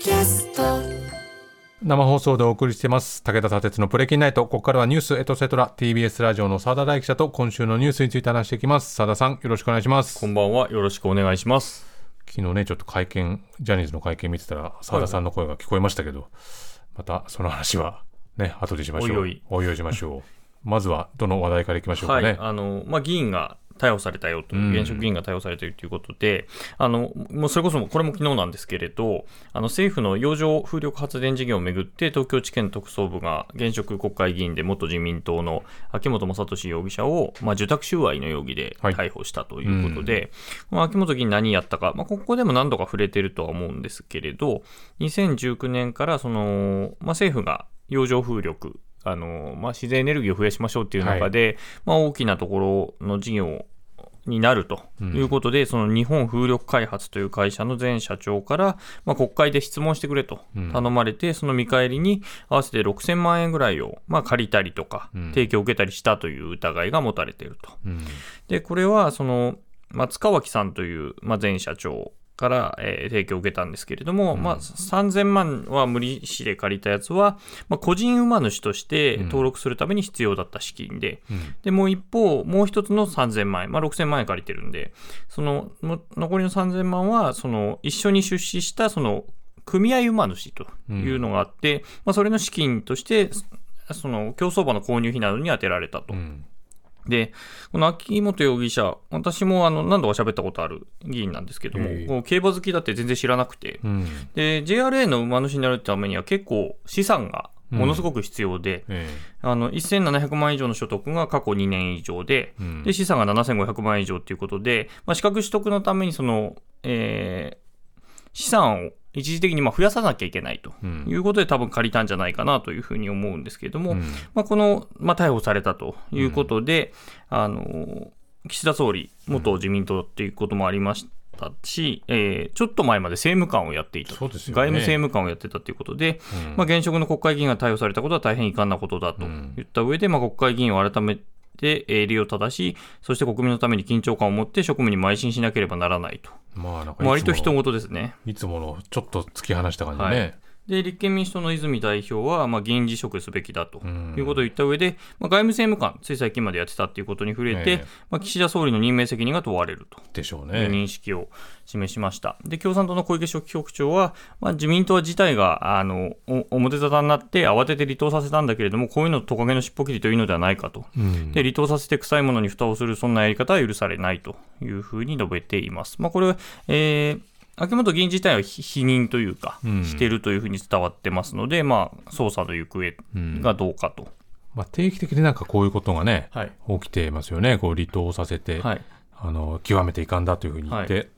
キャスト。生放送でお送りしています。武田砂鉄のプレキンナイト。ここからはニュースエトセトラ。TBS ラジオの澤田大記者と。今週のニュースについて話していきます。澤田さんよろしくお願いします。こんばんは。よろしくお願いします。昨日ねちょっと会見ジャニーズの会見見てたら澤田さんの声が聞こえましたけど、またその話はね後でしましょう。おいおい。おいおいしましょう。まずはどの話題からいきましょうかはい。ね、あの、まあ、議員が逮捕されたよと、うん。現職議員が逮捕されているということで、あの、もうそれこそ、これも昨日なんですけれど、あの、政府の洋上風力発電事業をめぐって、東京地検特捜部が現職国会議員で元自民党の秋本真利容疑者を、まあ、受託収賄の容疑ではい。逮捕したということで、まあ、秋本議員何やったか、まあ、ここでも何度か触れてるとは思うんですけれど、2019年からその、まあ、政府が洋上風力、あのまあ、自然エネルギーを増やしましょうっていう中で、まあ、大きなところの事業になるということで、その日本風力開発という会社の前社長から、まあ、国会で質問してくれと頼まれて、その見返りに合わせて6000万円ぐらいを、まあ、借りたりとか、提供を受けたりしたという疑いが持たれていると。うん。で、これは、その、まあ、塚脇さんという、まあ、前社長から、えー提供を受けたんですけれども、まあ、3000万は無利子で借りたやつは、まあ、個人馬主として登録するために必要だった資金で、うん。で、もう一方、もう一つの3000万円、まあ、6000万円借りてるんで、その、も残りの3000万は、その、一緒に出資した、その、組合馬主というのがあって、まあ、それの資金として、その、競走馬の購入費などに充てられたと。うんで、この秋元容疑者、私もあの何度か喋ったことある議員なんですけども、へえ。こう競馬好きだって全然知らなくて、うん。で、JRA の馬主になるためには結構資産がものすごく必要で、えあの、1700万以上の所得が過去2年以上で、うん。で、資産が7500万以上ということで、まあ、資格取得のためにその、えー資産を一時的にまあ増やさなきゃいけないと。うん。いうことで多分借りたんじゃないかなというふうに思うんですけれども、うん。まあ、この、まあ、逮捕されたということで、あの岸田総理、元自民党っていうこともありましたし、えーちょっと前まで政務官をやっていた、ね。外務政務官をやってたということで、まあ、現職の国会議員が逮捕されたことは大変遺憾なことだと言った上で、まあ、国会議員を改めて、えー理を正し、そして国民のために緊張感を持って職務に邁進しなければならないと。まあなんか割と人事ですね。いつものちょっと突き放した感じね、はいで、立憲民主党の泉代表は、まあ、議員辞職すべきだとんいうことを言った上で、まあ、外務政務官、つい最近までやってたっていうことに触れて、ええまあ、岸田総理の任命責任が問われると。でしょういうね認識を示しました。で、共産党の小池書記局長は、まあ、自民党自体が、あの、お表沙汰になって慌てて離党させたんだけれども、こういうのトカゲの尻尾切りというのではないかと。うんで、離党させて臭いものに蓋をする、そんなやり方は許されないというふうに述べています。まあ、これは、えー秋元議員自体は否否認というか、うん。しているというふうに伝わってますので、まあ、捜査の行方がどうかと。まあ、定期的になんかこういうことがね、はい。起きてますよね。こう離党させて、はい。あの極めていかんだというふうに言って、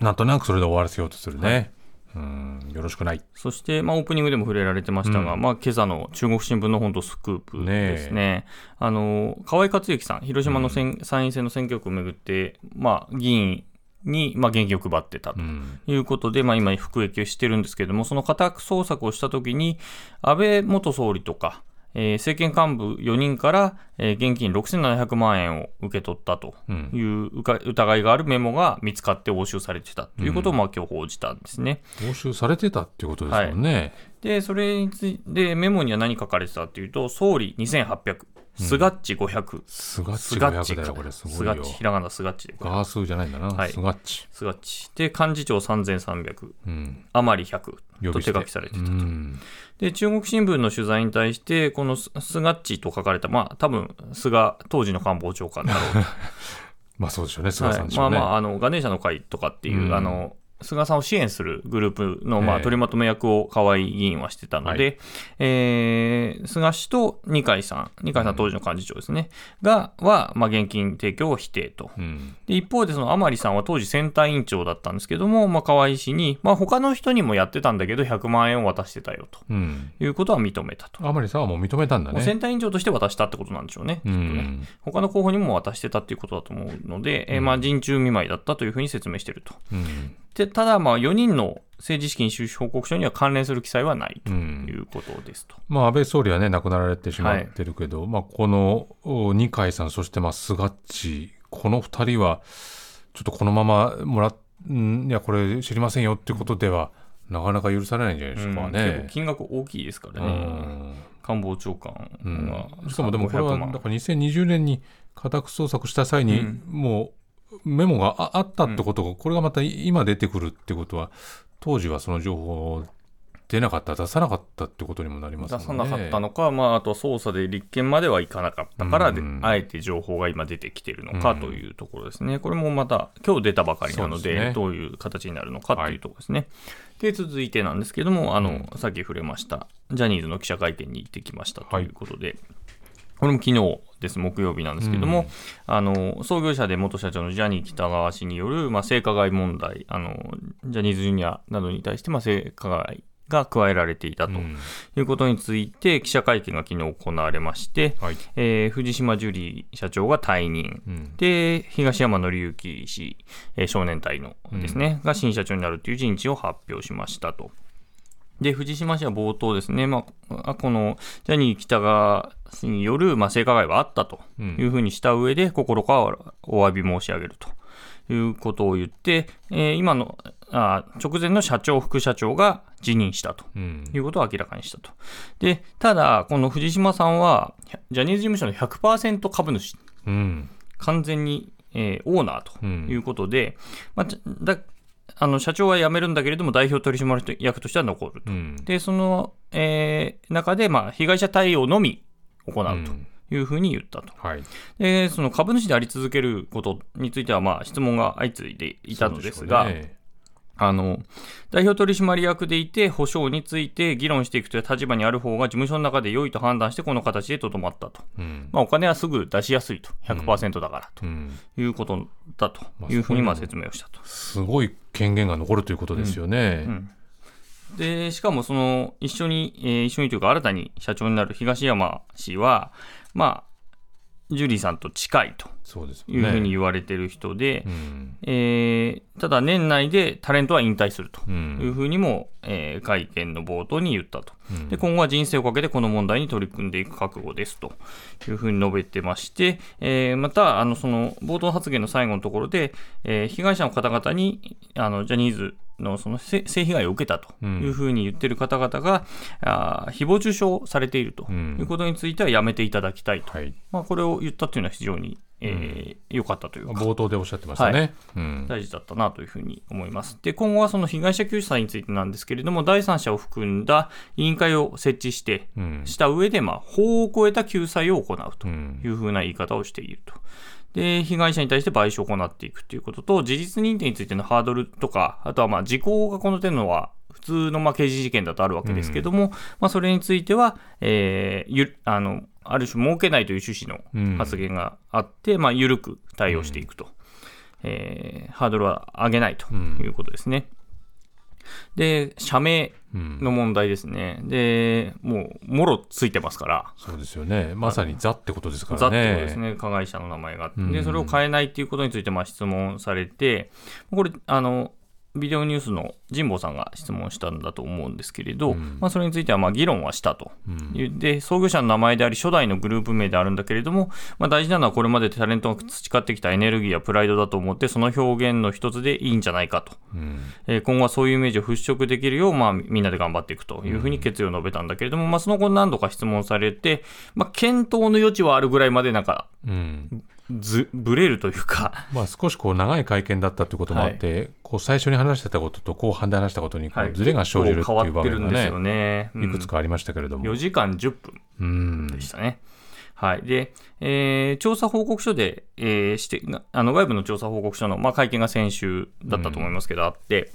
なんとなくそれで終わらせようとするね、うん。よろしくない。そして、まあ、オープニングでも触れられてましたが、うん。まあ、今朝の中国新聞の本当スクープですね。あの、河合克行さん、広島の選参院選の選挙区をめぐって、まあ、議員に、まあ、現金を配ってたと。うん。いうことで、まあ、今、服役をしてるんですけれども、その家宅捜索をしたときに、安倍元総理とか、えー政権幹部4人から、えー現金6700万円を受け取ったとうん。いう疑いがあるメモが見つかって押収されてたということを、まあ、今日報じたんですね。押収されてたっていうことですもんね、で、それについて、メモには何書かれてたっていうと、総理2800、スガッチ500、スガッチスガッチ500だよこれすごいよ。スガッチ、ひらがなスガッチで、ガースじゃないんだな、はい。スガッチ、スガッチ。で、幹事長3300、うん、余り100呼び捨て。と手書きされてたと。うん。で、中国新聞の取材に対して、このススガッチと書かれた、まあ、多分、菅、当時の官房長官だろうと。まあそうでしょうね。菅さんはいでしょうね、まあまあ、あの、ガネーシャの会とかっていう、うん。あの、菅さんを支援するグループの、まあ、ええ。取りまとめ役を河合議員はしてたので、えー菅氏と二階さん、二階さん当時の幹事長ですね、が、は、まあ、現金提供を否定と。うん。で一方で、その甘利さんは当時選対委員長だったんですけども、まあ、河合氏に、まあ、他の人にもやってたんだけど、100万円を渡してたよと。うん、いうことは認めたと。甘利さんはもう認めたんだね。選対委員長として渡したってことなんでしょうね。うきっとね。ん他の候補にも渡してたっていうことだと思うので、えーまあ、人中見舞いだったというふうに説明していると。うんでただ、まあ、4人の政治資金収支報告書には関連する記載はないとうん。いうことですと。まあ、安倍総理はね、亡くなられてしまってるけど、まあ、このお二階さん、そしてまあ菅っち、この二人は、ちょっとこのままもらっ、んいや、これ知りませんよっていうことではなかなか許されないんじゃないでしょうかうん結構ね。金額大きいですからうね、ん。官房長官うん。が、しかもでもこれは500万だから2020年に家宅捜索した際にうん。もうメモがああったってことが、これがまた今出てくるってことは当時はその情報出なかった出さなかったってことにもなりますね。出さなかったのか、まあ、あと捜査で立件まではいかなかったからで、うんあえて情報が今出てきてるのかうんというところですね。これもまた、今日出たばかりなので、ですねどういう形になるのかというところですね。で、続いてなんですけども、あの、うんさっき触れました、ジャニーズの記者会見に行ってきましたとはいいうことで、これも昨日です、木曜日なんですけども、うん。あの創業者で元社長のジャニー喜多川氏による、まあ、性加害問題あの、ジャニーズジュニアなどに対して、まあ、性加害が加えられていたとうん。いうことについて、記者会見が昨日行われまして、はい。えー藤島ジュリー社長が退任。うん。で、東山紀之氏、えー少年隊のですね、が新社長になるという人事を発表しましたと。で、藤島氏は冒頭ですね、まあ、このジャニー喜多川氏による、まあ、性加害はあったというふうにした上で、心からお詫び申し上げるということを言って、えー今のあ直前の社長、副社長が辞任したとうん。いうことを明らかにしたと。で、ただ、この藤島さんは、ジャニーズ事務所の100%株主、うん。完全に、えーオーナーとうん。いうことで、まあ、じゃだあの社長は辞めるんだけれども、代表取締役としては残ると。うんで、その、えー中で、まあ、被害者対応のみ行うとうんいうふうに言ったと。はいで、その株主であり続けることについては、まあ、質問が相次いでいたのですが、あの、代表取締役でいて、保証について議論していくという立場にある方が事務所の中で良いと判断して、この形でとどまったと。うんまあ、お金はすぐ出しやすいと。100%だからうんということだとまあいうふうにまあ説明をしたと。すごい権限が残るということですよね。うんで、しかもその、一緒に、えー一緒にというか、新たに社長になる東山氏は、まあ、ジュリーさんと近いと。いうふうに言われてる人で、うんえーただ年内でタレントは引退すると。ういうんふうにも、えー会見の冒頭に言ったと。うん。で、今後は人生をかけてこの問題に取り組んでいく覚悟ですと。いうふうに述べてまして、えーまた、あの、その冒頭発言の最後のところで、えー被害者の方々に、あの、ジャニーズのその性性被害を受けたと。いうふうに言ってる方々が、あー誹謗中傷されていると。うん。いうことについてはやめていただきたいと。はい。まあ、これを言ったというのは非常に良、えー良かったというか。冒頭でおっしゃってましたね。はうん大事だったなというふうに思います。で、今後はその被害者救済についてなんですけれども、第三者を含んだ委員会を設置して、うんした上で、まあ、法を超えた救済を行うとうんいうふうな言い方をしていると。で、被害者に対して賠償を行っていくということと、事実認定についてのハードルとか、あとはまあ、時効がこの点のは、普通のまあ刑事事件だとあるわけですけども、まあ、それについては、えーゆあの、ある種設けないという趣旨うんの発言があって、まあ、緩く対応していくと。えーハードルは上げないということですね。で、社名うんの問題ですね。で、もう、もろついてますから、そうですよね。まさにザってことですからザね。ってことですね、加害者の名前が。うんで、それを変えないっていうことについてまあ質問されて、これ、あの、ビデオニュースの神保さんが質問したんだと思うんですけれど、うん。まあ、それについてはまあ議論はしたと。うん。で、創業者の名前であり、初代のグループ名であるんだけれども、まあ、大事なのはこれまでタレントが培ってきたエネルギーやプライドだと思って、その表現の一つでいいんじゃないかと。うん。えー今後はそういうイメージを払拭できるよう、まあ、みんなで頑張っていくというふうに決意を述べたんだけれども、まあ、その後何度か質問されて、まあ、検討の余地はあるぐらいまでなんか、うんず、ぶれるというか、まあ、少しこう長い会見だったということもあって、こう最初に話してたことと後半で話したことにこはい、うズレが生じるっいう場面がねんですよね。うんいくつかありましたけれども。4時間10分うんでしたね。はい。で、えー調査報告書で、えーして、なあの、外部の調査報告書の、まあ、会見が先週だったと思いますけど、あって、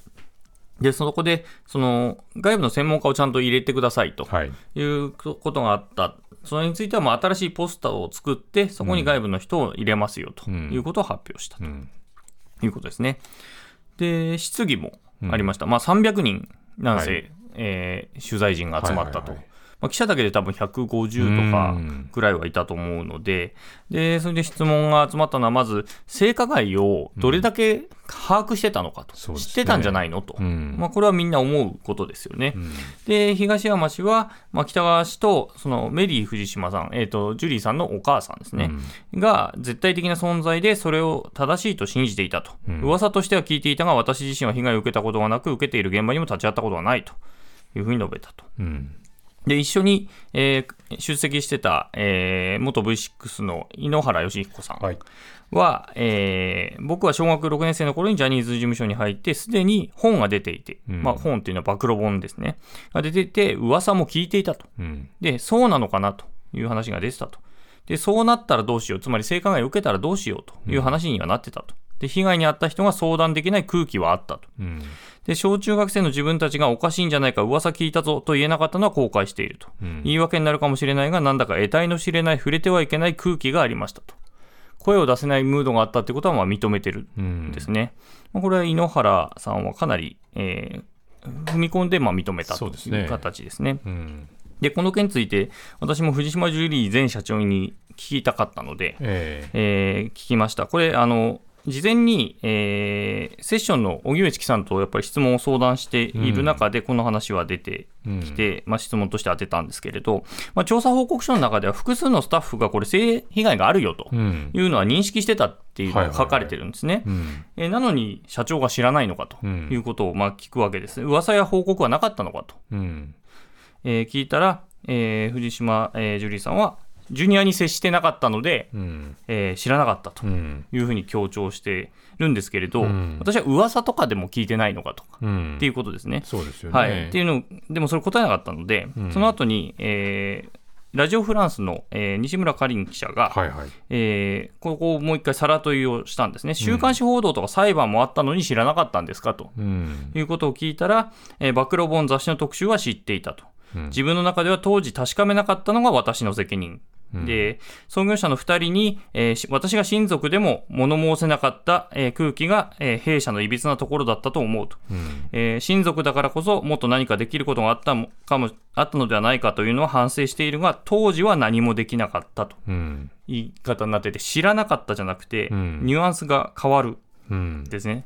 で、そこで、その、外部の専門家をちゃんと入れてくださいとはい。いうことがあった。それについては、まあ、新しいポスターを作って、そこに外部の人を入れますよとうんいうことを発表したとうんいうことですね。で、質疑もありました。まあ、300人なんせ、はいえー取材陣が集まったと。まあ、記者だけで多分150とかぐらいはいたと思うので、で、それで質問が集まったのは、まず、性加害をどれだけ把握してたのかと、うん、知ってたんじゃないの？と、うん、まあ、これはみんな思うことですよね。うん、で、東山氏は、まあ、北川氏と、そのメリー藤島さん、えっ、ー、と、ジュリーさんのお母さんですね、が、絶対的な存在で、それを正しいと信じていたと。噂としては聞いていたが、私自身は被害を受けたことがなく、受けている現場にも立ち会ったことはないというふうに述べたと。で、一緒に、えー、出席してた、えー、元 V6 の井ノ原快彦さんは、はい、えー、僕は小学6年生の頃にジャニーズ事務所に入って、すでに本が出ていて、うん、まあ本っていうのは暴露本ですね。が出てて、噂も聞いていたと、うん。で、そうなのかなという話が出てたと。で、そうなったらどうしよう。つまり性加害を受けたらどうしようという話にはなってたと。で、被害に遭った人が相談できない空気はあったと。うんで、小中学生の自分たちがおかしいんじゃないか、噂聞いたぞと言えなかったのは後悔していると。うん、言い訳になるかもしれないが、なんだか得体の知れない、触れてはいけない空気がありましたと。声を出せないムードがあったってことはまあ認めてるんですね。うん、これは井ノ原さんはかなり、えー、踏み込んでまあ認めたという形ですね。で、この件について、私も藤島ジュリー前社長に聞きたかったので、えー、えー、聞きました。これ、あの、事前に、えー、セッションの荻上チキさんとやっぱり質問を相談している中で、この話は出てきて、うん、まあ、質問として当てたんですけれど、まあ、調査報告書の中では複数のスタッフがこれ、性被害があるよというのは認識してたっていうのが書かれてるんですね。えなのに社長が知らないのかということをまあ聞くわけです。噂や報告はなかったのかと。うん、えー、聞いたら、えー、藤島、えー、ジュリーさんは、ジュニアに接してなかったので、うん、えー、知らなかったというふうに強調してるんですけれど、うん、私は噂とかでも聞いてないのかとか、うん、っていうことですね。そうですよね、はい、っていうのでもそれ答えなかったので、その後に、えー、ラジオフランスの、えー、西村かりん記者が、はいはい、えー、ここをもう一回さら問いをしたんですね、週刊誌報道とか裁判もあったのに知らなかったんですかと、うん、いうことを聞いたら、えー、暴露本雑誌の特集は知っていたと、うん、自分の中では当時確かめなかったのが私の責任。で、創業者の2人に、えー、私が親族でも物申せなかった、えー、空気が、えー、弊社のいびつなところだったと思うと、うん、えー、親族だからこそもっと何かできることがあったかもあったのではないかというのは反省しているが当時は何もできなかったと、うん、言い方になってて知らなかったじゃなくて、うん、ニュアンスが変わる。ですね、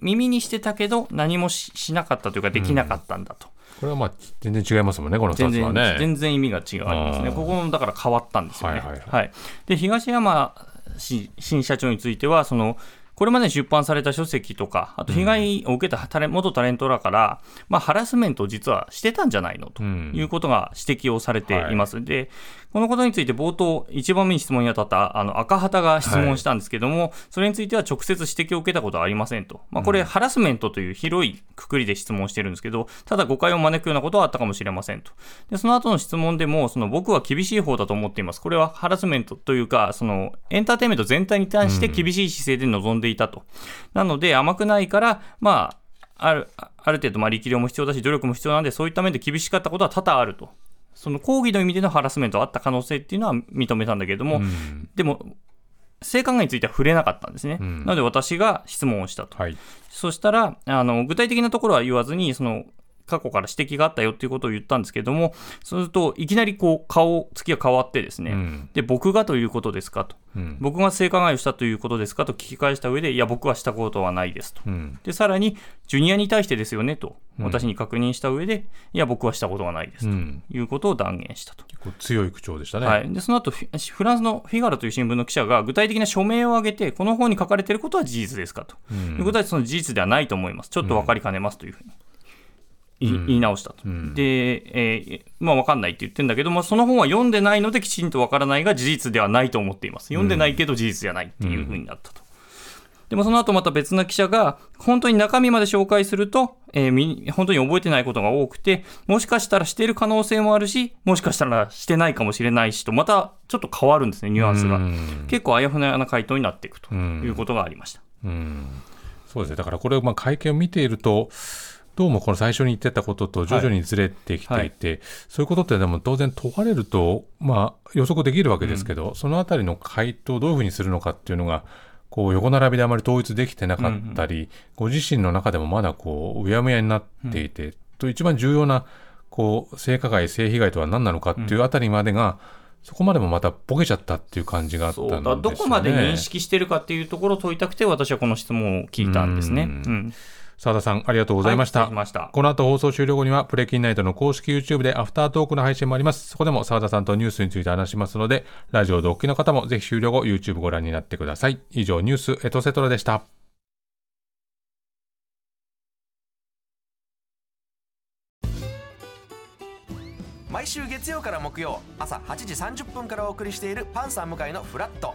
耳にしてたけど何もしなかったというかできなかったんだと。これはまあ全然違いますもんね、この2つはね。全然意味が違いますね。ここもだから変わったんですよね。はい、はいはい、で東山新社長については、そのこれまで出版された書籍とか、あと被害を受けたタレ、元タレントらから、まあ、ハラスメントを実はしてたんじゃないのということが指摘をされています。うんはい、で、このことについて冒頭、一番目に質問に当たったあの赤旗が質問したんですけども、はい、それについては直接指摘を受けたことはありませんと。まあ、これ、ハラスメントという広いくくりで質問してるんですけど、ただ誤解を招くようなことはあったかもしれませんと。で、その後の質問でも、その僕は厳しい方だと思っています。これはハラスメントというか、そのエンターテインメント全体に対して厳しい姿勢で臨んでいたと。なので、甘くないから、まあ、ある、ある程度、まあ、力量も必要だし、努力も必要なんで、そういった面で厳しかったことは多々あると。その抗議の意味でのハラスメントがあった可能性っていうのは認めたんだけれども、うん、でも、性加害については触れなかったんですね。うん、なので私が質問をしたと。はい、そしたらあの、具体的なところは言わずに、その過去から指摘があったよっていうことを言ったんですけれども、そうすると、いきなりこう顔つきが変わってですね、うん、で僕がということですかと、うん、僕が性加害をしたということですかと聞き返した上で、いや、僕はしたことはないですと、うん、でさらに、ジュニアに対してですよねと、私に確認した上で、いや、僕はしたことはないですということを断言したと。結構強い口調でしたね。はい、でその後フランスのフィガロという新聞の記者が具体的な署名を挙げて、この本に書かれていることは事実ですかと、いうことは、その事実ではないと思います、ちょっと分かりかねますというふうに。言い直したと。うん、で、えー、まあ分かんないって言ってるんだけども、その本は読んでないのできちんと分からないが事実ではないと思っています。読んでないけど事実じゃないっていうふうになったと。でもその後また別な記者が、本当に中身まで紹介すると、えー、本当に覚えてないことが多くて、もしかしたらしている可能性もあるし、もしかしたらしてないかもしれないしと、またちょっと変わるんですね、ニュアンスが。結構あやふやな回答になっていくということがありました。うそうですね。だからこれをまあ会見を見ていると、どうもこの最初に言ってたことと徐々にずれてきていて、はい、そういうことってでも当然問われると、まあ、予測できるわけですけど、うん、そのあたりの回答をどういうふうにするのかっていうのが、こう横並びであまり統一できてなかったり、うんうん、ご自身の中でもまだこううやむやになっていて、うん、と一番重要なこう性加害性被害とは何なのかっていうあたりまでが、そこまでもまたボケちゃったっていう感じがあったんですよ、ね、どこまで認識してるかっていうところを問いたくて私はこの質問を聞いたんですね。うん澤田さん、ありがとうございました。はい、ましたこの後放送終了後には、プレキンナイトの公式 YouTube でアフタートークの配信もあります。そこでも澤田さんとニュースについて話しますので、ラジオでお聞きの方もぜひ終了後、YouTube ご覧になってください。以上、ニュースエトセトラでした。毎週月曜から木曜朝8時30分からお送りしているパンサー向井のフラット